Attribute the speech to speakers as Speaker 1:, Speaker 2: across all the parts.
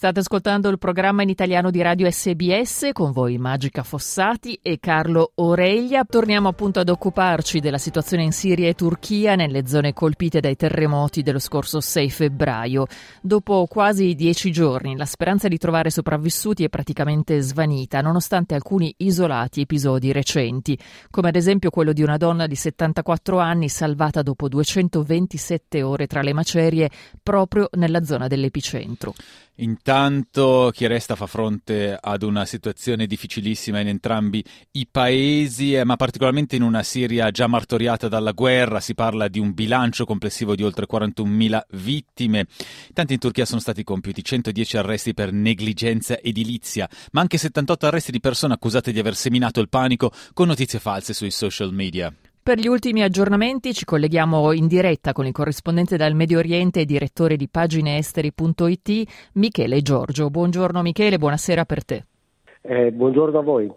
Speaker 1: State ascoltando il programma in italiano di Radio SBS con voi Magica Fossati e Carlo Oreglia. Torniamo appunto ad occuparci della situazione in Siria e Turchia nelle zone colpite dai terremoti dello scorso 6 febbraio. Dopo quasi dieci giorni la speranza di trovare sopravvissuti è praticamente svanita, nonostante alcuni isolati episodi recenti, come ad esempio quello di una donna di 74 anni salvata dopo 227 ore tra le macerie proprio nella zona dell'epicentro.
Speaker 2: Intanto chi resta fa fronte ad una situazione difficilissima in entrambi i paesi, eh, ma particolarmente in una Siria già martoriata dalla guerra. Si parla di un bilancio complessivo di oltre 41.000 vittime. Intanto in Turchia sono stati compiuti 110 arresti per negligenza edilizia, ma anche 78 arresti di persone accusate di aver seminato il panico con notizie false sui social media.
Speaker 1: Per gli ultimi aggiornamenti ci colleghiamo in diretta con il corrispondente dal Medio Oriente e direttore di pagineesteri.it, Michele Giorgio. Buongiorno Michele, buonasera per te.
Speaker 3: Eh, buongiorno a voi.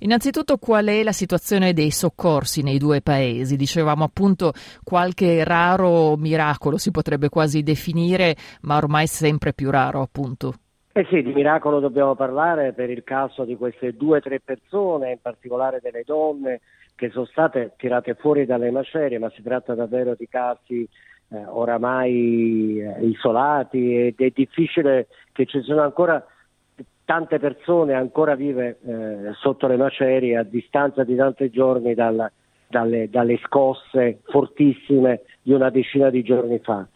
Speaker 1: Innanzitutto qual è la situazione dei soccorsi nei due paesi? Dicevamo appunto qualche raro miracolo si potrebbe quasi definire, ma ormai sempre più raro appunto.
Speaker 3: Eh sì, di miracolo dobbiamo parlare per il caso di queste due o tre persone, in particolare delle donne che sono state tirate fuori dalle macerie, ma si tratta davvero di casi eh, oramai eh, isolati ed è difficile che ci siano ancora tante persone ancora vive eh, sotto le macerie a distanza di tanti giorni dalla, dalle, dalle, scosse fortissime di una decina di giorni fa.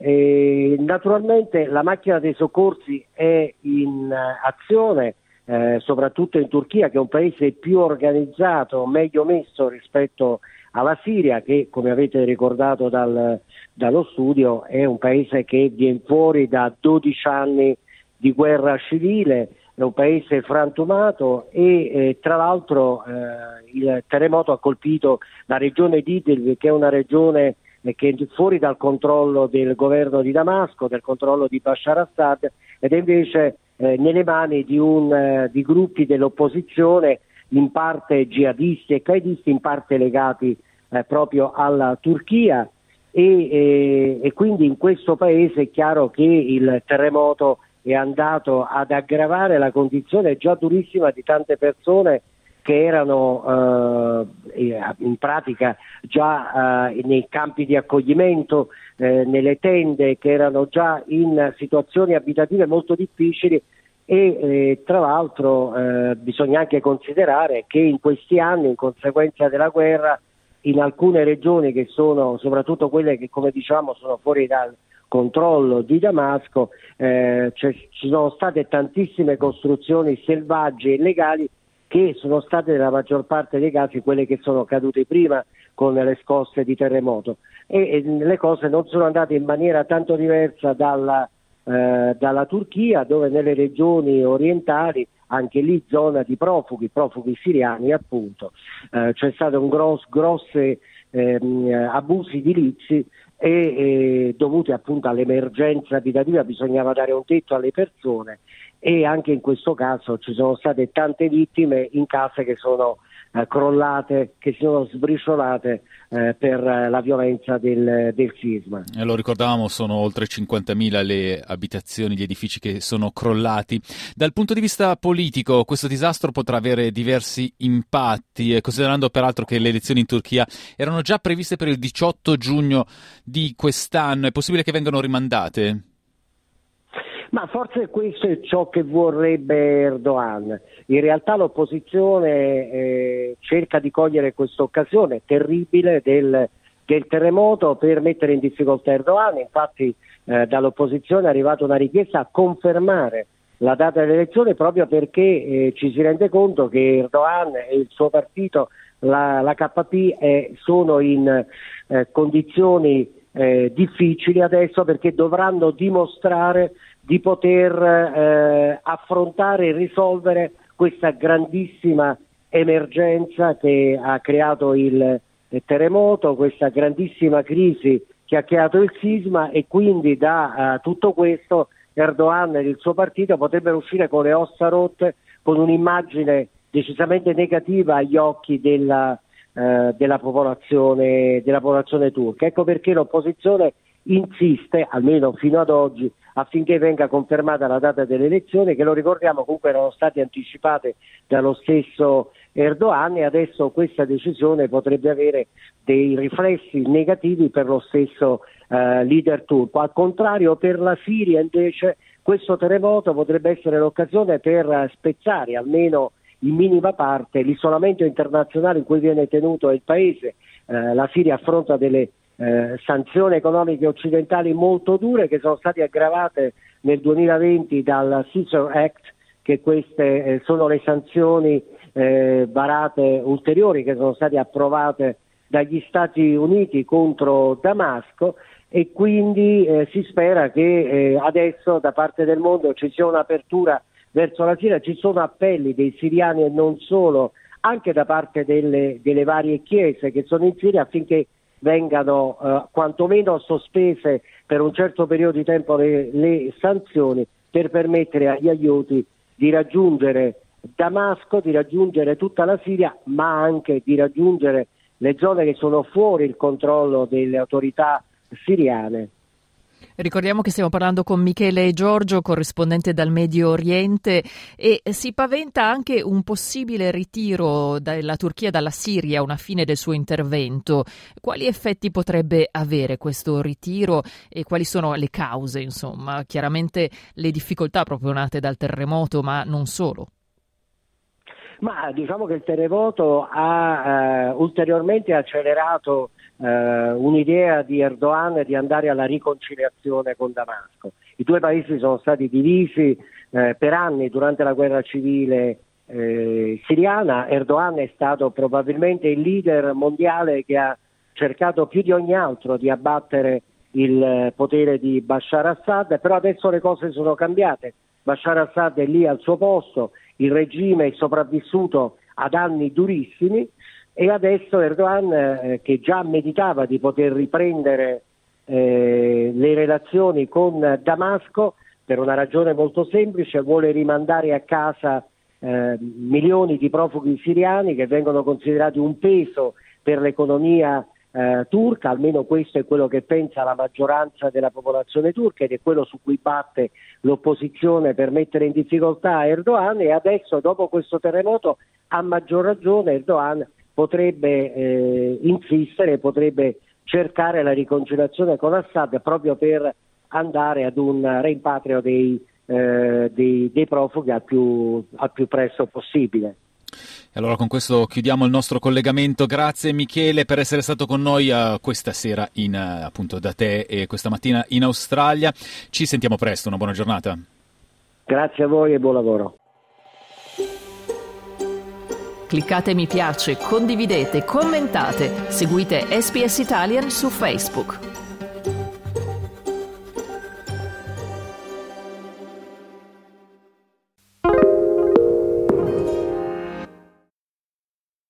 Speaker 3: E, naturalmente la macchina dei soccorsi è in uh, azione eh, soprattutto in Turchia, che è un paese più organizzato, meglio messo rispetto alla Siria, che come avete ricordato dal, dallo studio è un paese che viene fuori da 12 anni di guerra civile, è un paese frantumato e eh, tra l'altro eh, il terremoto ha colpito la regione di Idlib, che è una regione eh, che è fuori dal controllo del governo di Damasco, del controllo di Bashar Assad ed è invece eh, nelle mani di, un, eh, di, gruppi dell'opposizione in parte jihadisti e qaedisti, in parte legati eh, proprio alla Turchia. E, e, e, quindi in questo paese è chiaro che il terremoto è andato ad aggravare la condizione già durissima di tante persone che erano eh, in pratica già eh, nei campi di accoglimento, eh, nelle tende, che erano già in situazioni abitative molto difficili e eh, tra l'altro eh, bisogna anche considerare che in questi anni, in conseguenza della guerra, in alcune regioni che sono soprattutto quelle che come diciamo sono fuori dal controllo di Damasco, eh, cioè, ci sono state tantissime costruzioni selvagge e illegali che sono state nella maggior parte dei casi quelle che sono cadute prima con le scosse di terremoto. E, e le cose non sono andate in maniera tanto diversa dalla, eh, dalla Turchia dove nelle regioni orientali anche lì zona di profughi, profughi siriani appunto, eh, c'è stato un grosso grossi ehm, abusi edilizi e, e dovuti appunto all'emergenza abitativa bisognava dare un tetto alle persone e anche in questo caso ci sono state tante vittime in case che sono eh, crollate, che si sono sbriciolate eh, per la violenza del, del sisma.
Speaker 2: E lo ricordavamo, sono oltre 50.000 le abitazioni, gli edifici che sono crollati. Dal punto di vista politico, questo disastro potrà avere diversi impatti, considerando peraltro che le elezioni in Turchia erano già previste per il 18 giugno di quest'anno, è possibile che vengano rimandate?
Speaker 3: Ma forse questo è ciò che vorrebbe Erdogan. In realtà l'opposizione eh, cerca di cogliere questa occasione terribile del, del, terremoto per mettere in difficoltà Erdogan. Infatti eh, dall'opposizione è arrivata una richiesta a confermare la data delle elezioni proprio perché eh, ci si rende conto che Erdogan e il suo partito, la, la KP, eh, sono in eh, condizioni eh, difficili adesso perché dovranno dimostrare di poter eh, affrontare e risolvere questa grandissima emergenza che ha creato il, il terremoto, questa grandissima crisi che ha creato il sisma e quindi da uh, tutto questo Erdogan e il suo partito potrebbero uscire con le ossa rotte, con un'immagine decisamente negativa agli occhi della, eh, della, popolazione, della popolazione turca. Ecco perché l'opposizione insiste, almeno fino ad oggi, affinché venga confermata la data delle elezioni, che lo ricordiamo comunque erano state anticipate dallo stesso Erdogan e adesso questa decisione potrebbe avere dei riflessi negativi per lo stesso eh, leader turco. Al contrario, per la Siria invece questo terremoto potrebbe essere l'occasione per spezzare almeno in minima parte l'isolamento internazionale in cui viene tenuto il paese. Eh, la Siria affronta delle eh, sanzioni economiche occidentali molto dure che sono state aggravate nel 2020 dal Caesar Act, che queste eh, sono le sanzioni eh, varate ulteriori che sono state approvate dagli Stati Uniti contro Damasco e quindi eh, si spera che eh, adesso da parte del mondo ci sia un'apertura verso la Siria, ci sono appelli dei siriani e non solo, anche da parte delle, delle varie chiese che sono in Siria affinché vengano eh, quantomeno sospese per un certo periodo di tempo le, le, sanzioni per permettere agli aiuti di raggiungere Damasco, di raggiungere tutta la Siria, ma anche di raggiungere le zone che sono fuori il controllo delle autorità siriane.
Speaker 1: Ricordiamo che stiamo parlando con Michele Giorgio, corrispondente dal Medio Oriente, e si paventa anche un possibile ritiro della Turchia dalla Siria, una fine del suo intervento. Quali effetti potrebbe avere questo ritiro e quali sono le cause, insomma? Chiaramente le difficoltà proprio nate dal terremoto, ma non solo.
Speaker 3: Ma diciamo che il terremoto ha eh, ulteriormente accelerato eh, un'idea di Erdogan di andare alla riconciliazione con Damasco. I due paesi sono stati divisi eh, per anni durante la guerra civile eh, siriana. Erdogan è stato probabilmente il leader mondiale che ha cercato più di ogni altro di abbattere il potere di Bashar Assad, però adesso le cose sono cambiate. Bashar Assad è lì al suo posto, il regime è sopravvissuto ad anni durissimi e adesso Erdogan, eh, che già meditava di poter riprendere eh, le relazioni con Damasco, per una ragione molto semplice, vuole rimandare a casa eh, milioni di profughi siriani che vengono considerati un peso per l'economia eh, turca, almeno questo è quello che pensa la maggioranza della popolazione turca ed è quello su cui batte l'opposizione per mettere in difficoltà Erdogan e adesso dopo questo terremoto a maggior ragione Erdogan potrebbe eh, insistere, potrebbe cercare la riconciliazione con Assad proprio per andare ad un rimpatrio dei, eh, dei, dei profughi al più, al più presto possibile.
Speaker 2: E allora con questo chiudiamo il nostro collegamento. Grazie Michele per essere stato con noi uh, questa sera in, uh, appunto da te e questa mattina in Australia. Ci sentiamo presto, una buona giornata.
Speaker 3: Grazie a voi e buon lavoro.
Speaker 1: Cliccate mi piace, condividete, commentate, seguite SPS Italian su Facebook.